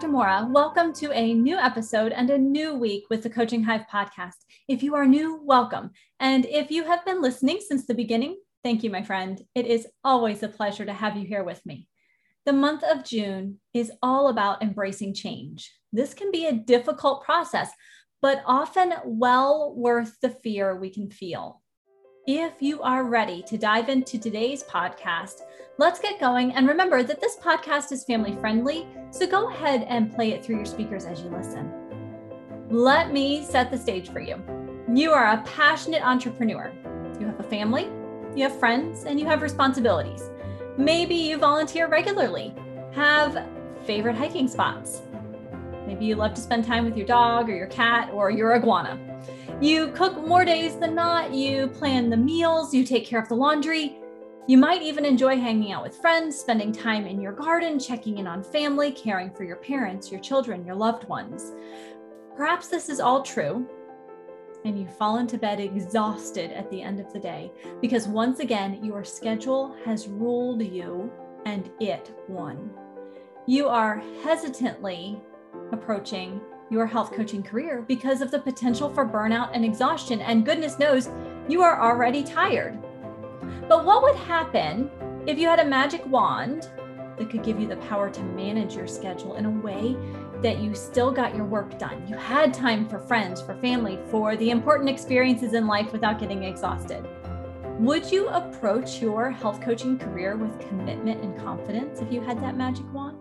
Dr. Mora. Welcome to a new episode and a new week with the Coaching Hive podcast. If you are new, welcome. And if you have been listening since the beginning, thank you, my friend. It is always a pleasure to have you here with me. The month of June is all about embracing change. This can be a difficult process, but often well worth the fear we can feel. If you are ready to dive into today's podcast, let's get going. And remember that this podcast is family friendly, so go ahead and play it through your speakers as you listen. Let me set the stage for you. You are a passionate entrepreneur. You have a family, you have friends, and you have responsibilities. Maybe you volunteer regularly, have favorite hiking spots. Maybe you love to spend time with your dog or your cat or your iguana. You cook more days than not, you plan the meals, you take care of the laundry, you might even enjoy hanging out with friends, spending time in your garden, checking in on family, caring for your parents, your children, your loved ones. Perhaps this is all true, and you fall into bed exhausted at the end of the day because once again, your schedule has ruled you and it won. You are hesitantly approaching your health coaching career because of the potential for burnout and exhaustion, and goodness knows you are already tired. But what would happen if you had a magic wand that could give you the power to manage your schedule in a way that you still got your work done? You had time for friends, for family, for the important experiences in life without getting exhausted. Would you approach your health coaching career with commitment and confidence if you had that magic wand?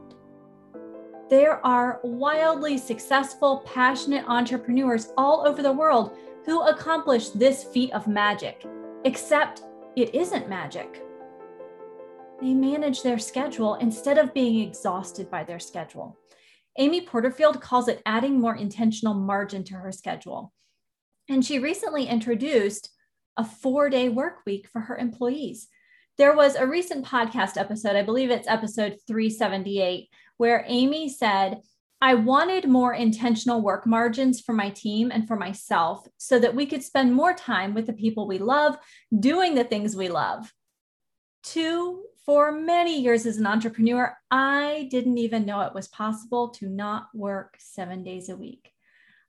There are wildly successful, passionate entrepreneurs all over the world who accomplish this feat of magic, except it isn't magic. They manage their schedule instead of being exhausted by their schedule. Amy Porterfield calls it adding more intentional margin to her schedule. And she recently introduced a four day work week for her employees. There was a recent podcast episode, I believe it's episode 378, where Amy said, I wanted more intentional work margins for my team and for myself so that we could spend more time with the people we love, doing the things we love. Two, for many years as an entrepreneur, I didn't even know it was possible to not work seven days a week.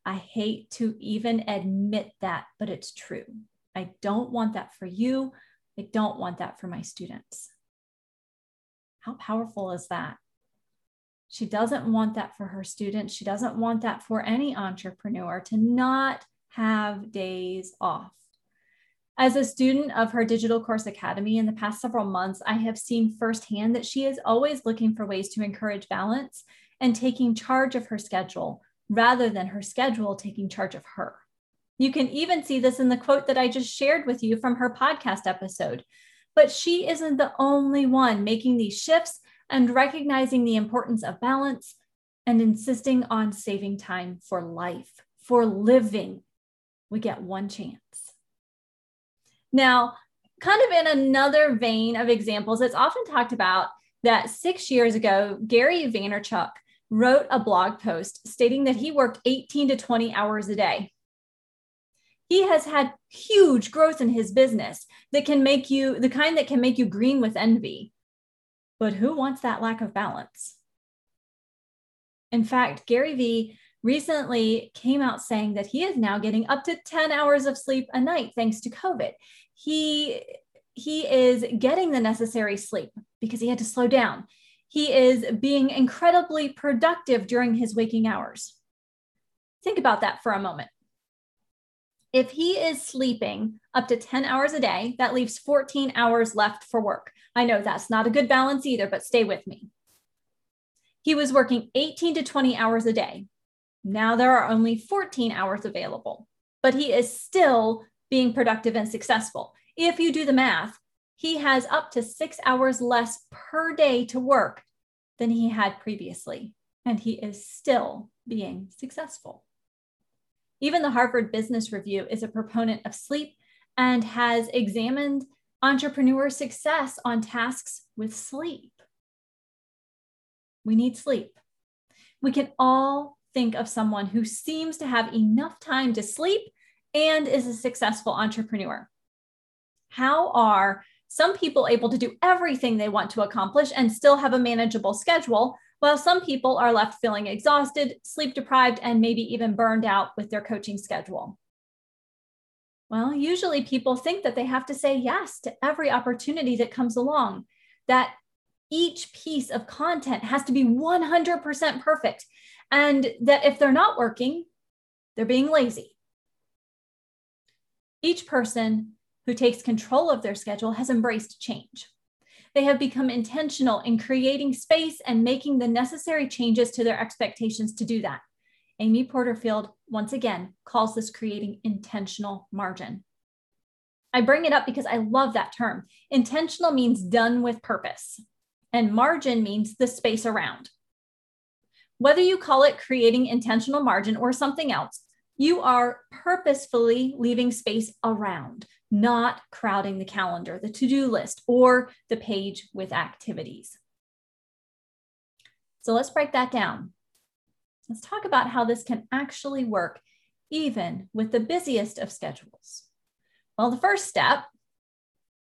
I hate to even admit that, but it's true. I don't want that for you. I don't want that for my students. How powerful is that? She doesn't want that for her students. She doesn't want that for any entrepreneur to not have days off. As a student of her Digital Course Academy in the past several months, I have seen firsthand that she is always looking for ways to encourage balance and taking charge of her schedule rather than her schedule taking charge of her. You can even see this in the quote that I just shared with you from her podcast episode. But she isn't the only one making these shifts and recognizing the importance of balance and insisting on saving time for life, for living. We get one chance. Now, kind of in another vein of examples, it's often talked about that six years ago, Gary Vaynerchuk wrote a blog post stating that he worked 18 to 20 hours a day. He has had huge growth in his business that can make you the kind that can make you green with envy. But who wants that lack of balance? In fact, Gary Vee recently came out saying that he is now getting up to 10 hours of sleep a night thanks to COVID. He he is getting the necessary sleep because he had to slow down. He is being incredibly productive during his waking hours. Think about that for a moment. If he is sleeping up to 10 hours a day, that leaves 14 hours left for work. I know that's not a good balance either, but stay with me. He was working 18 to 20 hours a day. Now there are only 14 hours available, but he is still being productive and successful. If you do the math, he has up to six hours less per day to work than he had previously, and he is still being successful. Even the Harvard Business Review is a proponent of sleep and has examined entrepreneur success on tasks with sleep. We need sleep. We can all think of someone who seems to have enough time to sleep and is a successful entrepreneur. How are some people able to do everything they want to accomplish and still have a manageable schedule, while some people are left feeling exhausted, sleep deprived, and maybe even burned out with their coaching schedule. Well, usually people think that they have to say yes to every opportunity that comes along, that each piece of content has to be 100% perfect, and that if they're not working, they're being lazy. Each person who takes control of their schedule has embraced change. They have become intentional in creating space and making the necessary changes to their expectations to do that. Amy Porterfield, once again, calls this creating intentional margin. I bring it up because I love that term. Intentional means done with purpose, and margin means the space around. Whether you call it creating intentional margin or something else, you are purposefully leaving space around, not crowding the calendar, the to do list, or the page with activities. So let's break that down. Let's talk about how this can actually work, even with the busiest of schedules. Well, the first step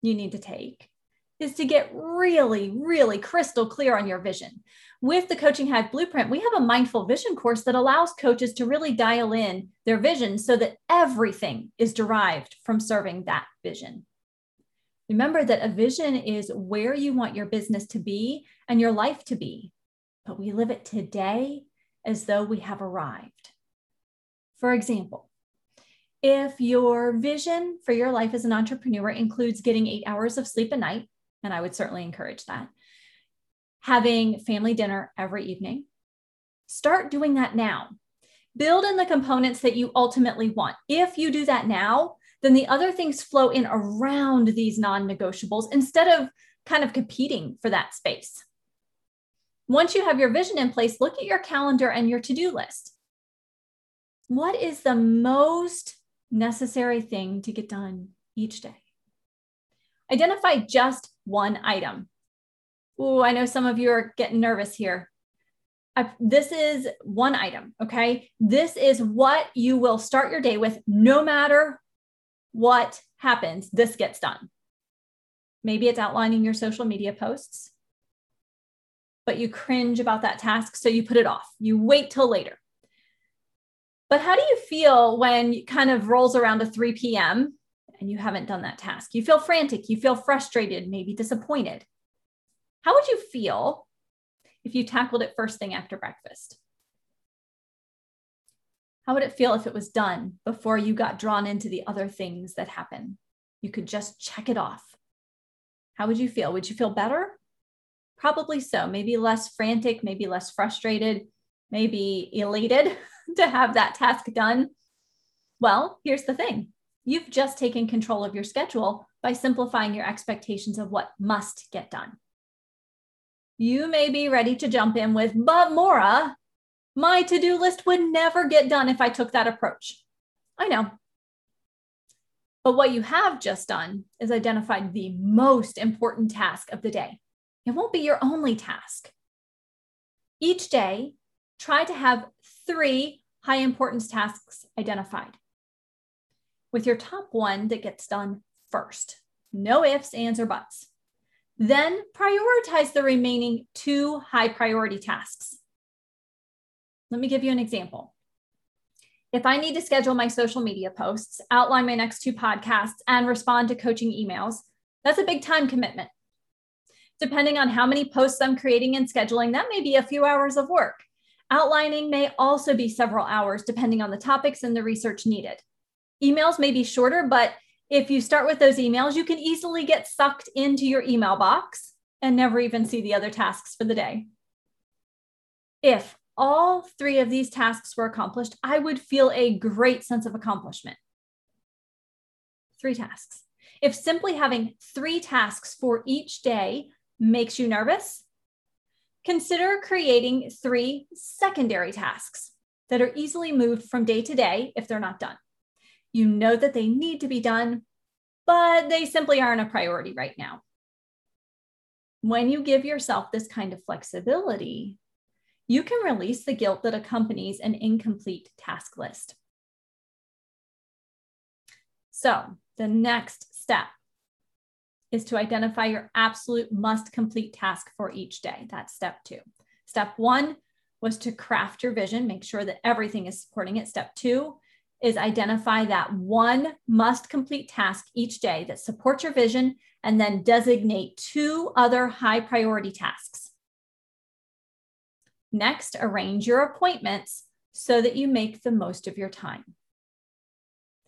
you need to take is to get really, really crystal clear on your vision. With the Coaching Hive Blueprint, we have a mindful vision course that allows coaches to really dial in their vision so that everything is derived from serving that vision. Remember that a vision is where you want your business to be and your life to be, but we live it today as though we have arrived. For example, if your vision for your life as an entrepreneur includes getting eight hours of sleep a night, and I would certainly encourage that. Having family dinner every evening. Start doing that now. Build in the components that you ultimately want. If you do that now, then the other things flow in around these non negotiables instead of kind of competing for that space. Once you have your vision in place, look at your calendar and your to do list. What is the most necessary thing to get done each day? Identify just one item. Oh, I know some of you are getting nervous here. I, this is one item, okay? This is what you will start your day with no matter what happens, this gets done. Maybe it's outlining your social media posts, but you cringe about that task, so you put it off. You wait till later. But how do you feel when kind of rolls around to 3 p.m and you haven't done that task. You feel frantic, you feel frustrated, maybe disappointed. How would you feel if you tackled it first thing after breakfast? How would it feel if it was done before you got drawn into the other things that happen? You could just check it off. How would you feel? Would you feel better? Probably so. Maybe less frantic, maybe less frustrated, maybe elated to have that task done. Well, here's the thing You've just taken control of your schedule by simplifying your expectations of what must get done. You may be ready to jump in with, but Mora, my to do list would never get done if I took that approach. I know. But what you have just done is identified the most important task of the day. It won't be your only task. Each day, try to have three high importance tasks identified with your top one that gets done first. No ifs, ands, or buts. Then prioritize the remaining two high priority tasks. Let me give you an example. If I need to schedule my social media posts, outline my next two podcasts, and respond to coaching emails, that's a big time commitment. Depending on how many posts I'm creating and scheduling, that may be a few hours of work. Outlining may also be several hours, depending on the topics and the research needed. Emails may be shorter, but if you start with those emails, you can easily get sucked into your email box and never even see the other tasks for the day. If all three of these tasks were accomplished, I would feel a great sense of accomplishment. Three tasks. If simply having three tasks for each day makes you nervous, consider creating three secondary tasks that are easily moved from day to day if they're not done. You know that they need to be done, but they simply aren't a priority right now. When you give yourself this kind of flexibility, you can release the guilt that accompanies an incomplete task list. So, the next step is to identify your absolute must complete task for each day. That's step two. Step one was to craft your vision, make sure that everything is supporting it. Step two is identify that one must complete task each day that supports your vision and then designate two other high priority tasks. Next, arrange your appointments so that you make the most of your time.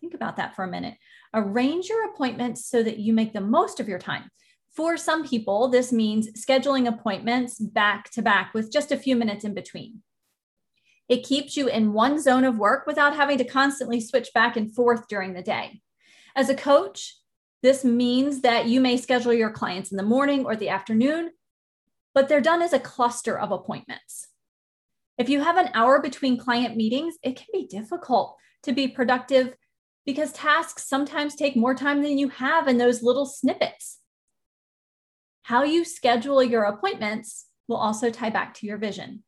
Think about that for a minute. Arrange your appointments so that you make the most of your time. For some people, this means scheduling appointments back to back with just a few minutes in between. It keeps you in one zone of work without having to constantly switch back and forth during the day. As a coach, this means that you may schedule your clients in the morning or the afternoon, but they're done as a cluster of appointments. If you have an hour between client meetings, it can be difficult to be productive because tasks sometimes take more time than you have in those little snippets. How you schedule your appointments will also tie back to your vision.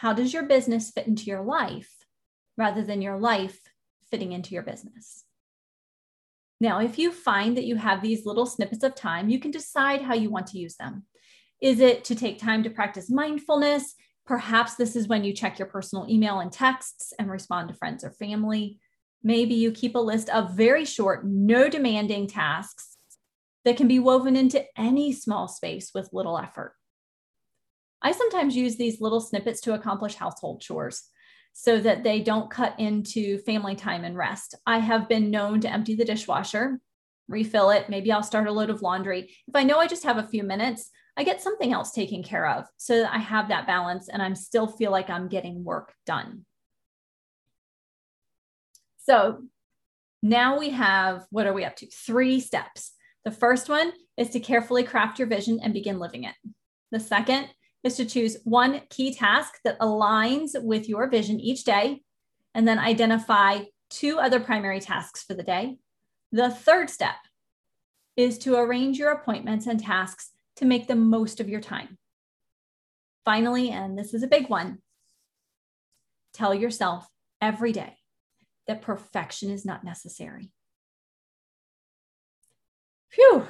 How does your business fit into your life rather than your life fitting into your business? Now, if you find that you have these little snippets of time, you can decide how you want to use them. Is it to take time to practice mindfulness? Perhaps this is when you check your personal email and texts and respond to friends or family. Maybe you keep a list of very short, no demanding tasks that can be woven into any small space with little effort. I sometimes use these little snippets to accomplish household chores so that they don't cut into family time and rest. I have been known to empty the dishwasher, refill it. Maybe I'll start a load of laundry. If I know I just have a few minutes, I get something else taken care of so that I have that balance and I'm still feel like I'm getting work done. So now we have what are we up to? Three steps. The first one is to carefully craft your vision and begin living it. The second is to choose one key task that aligns with your vision each day, and then identify two other primary tasks for the day. The third step is to arrange your appointments and tasks to make the most of your time. Finally, and this is a big one, tell yourself every day that perfection is not necessary. Phew,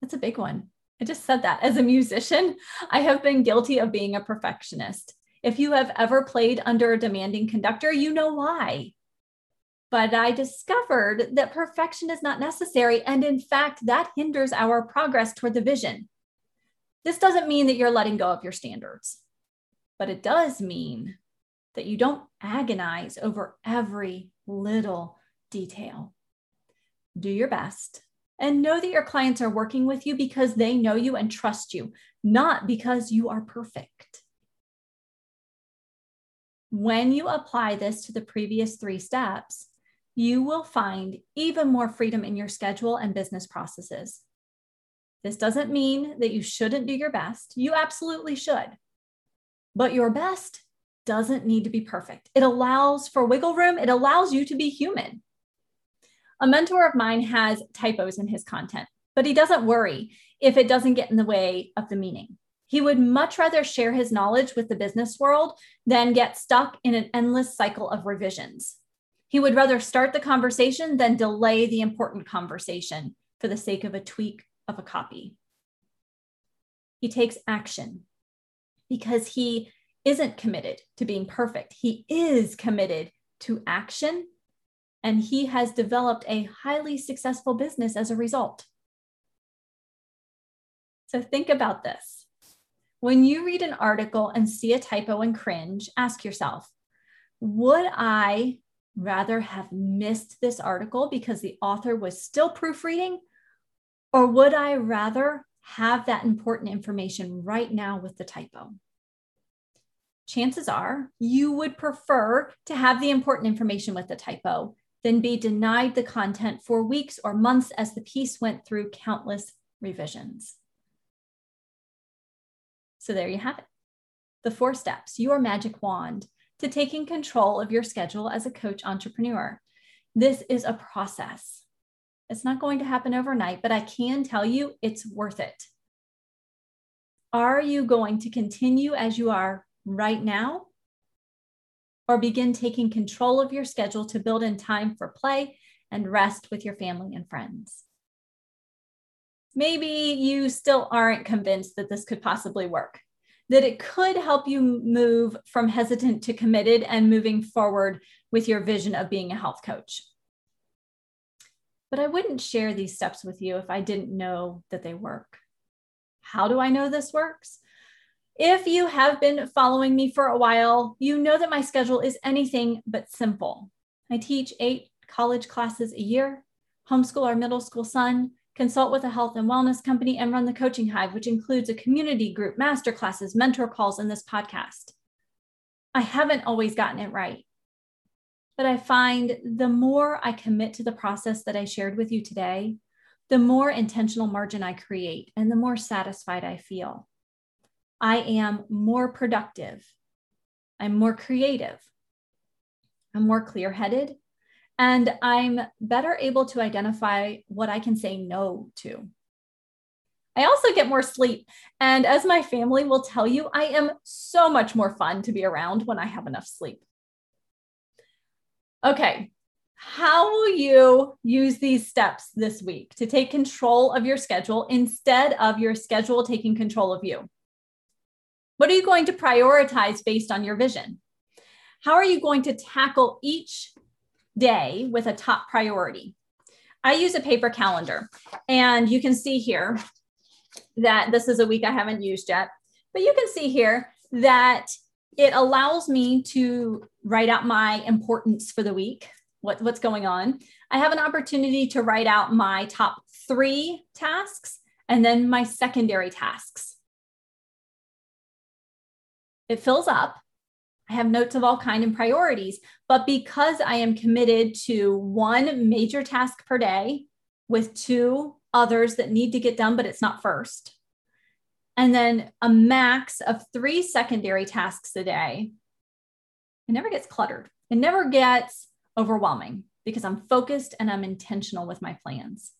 that's a big one. I just said that. As a musician, I have been guilty of being a perfectionist. If you have ever played under a demanding conductor, you know why. But I discovered that perfection is not necessary. And in fact, that hinders our progress toward the vision. This doesn't mean that you're letting go of your standards, but it does mean that you don't agonize over every little detail. Do your best and know that your clients are working with you because they know you and trust you, not because you are perfect. When you apply this to the previous three steps, you will find even more freedom in your schedule and business processes. This doesn't mean that you shouldn't do your best. You absolutely should. But your best doesn't need to be perfect. It allows for wiggle room, it allows you to be human. A mentor of mine has typos in his content, but he doesn't worry if it doesn't get in the way of the meaning. He would much rather share his knowledge with the business world than get stuck in an endless cycle of revisions. He would rather start the conversation than delay the important conversation for the sake of a tweak of a copy. He takes action because he isn't committed to being perfect. He is committed to action and he has developed a highly successful business as a result. So think about this. When you read an article and see a typo and cringe, ask yourself, would I rather have missed this article because the author was still proofreading? Or would I rather have that important information right now with the typo? Chances are you would prefer to have the important information with the typo then be denied the content for weeks or months as the piece went through countless revisions. So there you have it. The four steps, your magic wand to taking control of your schedule as a coach entrepreneur. This is a process. It's not going to happen overnight, but I can tell you it's worth it. Are you going to continue as you are right now? Or begin taking control of your schedule to build in time for play and rest with your family and friends. Maybe you still aren't convinced that this could possibly work. that it could help you move from hesitant to committed and moving forward with your vision of being a health coach. But I wouldn't share these steps with you if I didn't know that they work. How do I know this works? If you have been following me for a while, you know that my schedule is anything but simple. I teach eight college classes a year, homeschool our middle school son, consult with a health and wellness company, and run the Coaching Hive, which includes a community group, master classes, mentor calls, and this podcast. I haven't always gotten it right. But I find the more I commit to the process that I shared with you today, the more intentional margin I create and the more satisfied I feel. I am more productive. I'm more creative. I'm more clear headed. And I'm better able to identify what I can say no to. I also get more sleep. And as my family will tell you, I am so much more fun to be around when I have enough sleep. Okay, how will you use these steps this week to take control of your schedule instead of your schedule taking control of you? What are you going to prioritize based on your vision? How are you going to tackle each day with a top priority? I use a paper calendar, and you can see here that this is a week I haven't used yet, but you can see here that it allows me to write out my importance for the week, what, what's going on. I have an opportunity to write out my top three tasks and then my secondary tasks it fills up. I have notes of all kind and priorities, but because I am committed to one major task per day with two others that need to get done, but it's not first, and then a max of three secondary tasks a day, it never gets cluttered. It never gets overwhelming because I'm focused and I'm intentional with my plans.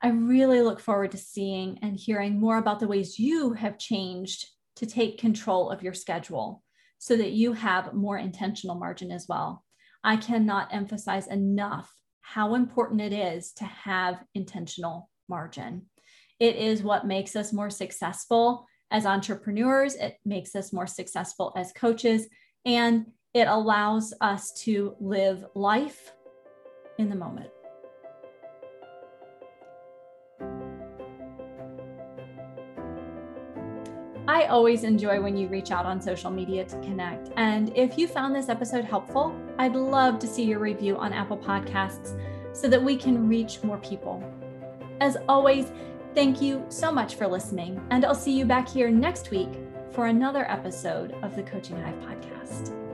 I really look forward to seeing and hearing more about the ways you have changed to take control of your schedule so that you have more intentional margin as well. I cannot emphasize enough how important it is to have intentional margin. It is what makes us more successful as entrepreneurs, it makes us more successful as coaches, and it allows us to live life in the moment. I always enjoy when you reach out on social media to connect. And if you found this episode helpful, I'd love to see your review on Apple Podcasts so that we can reach more people. As always, thank you so much for listening, and I'll see you back here next week for another episode of the Coaching Hive podcast.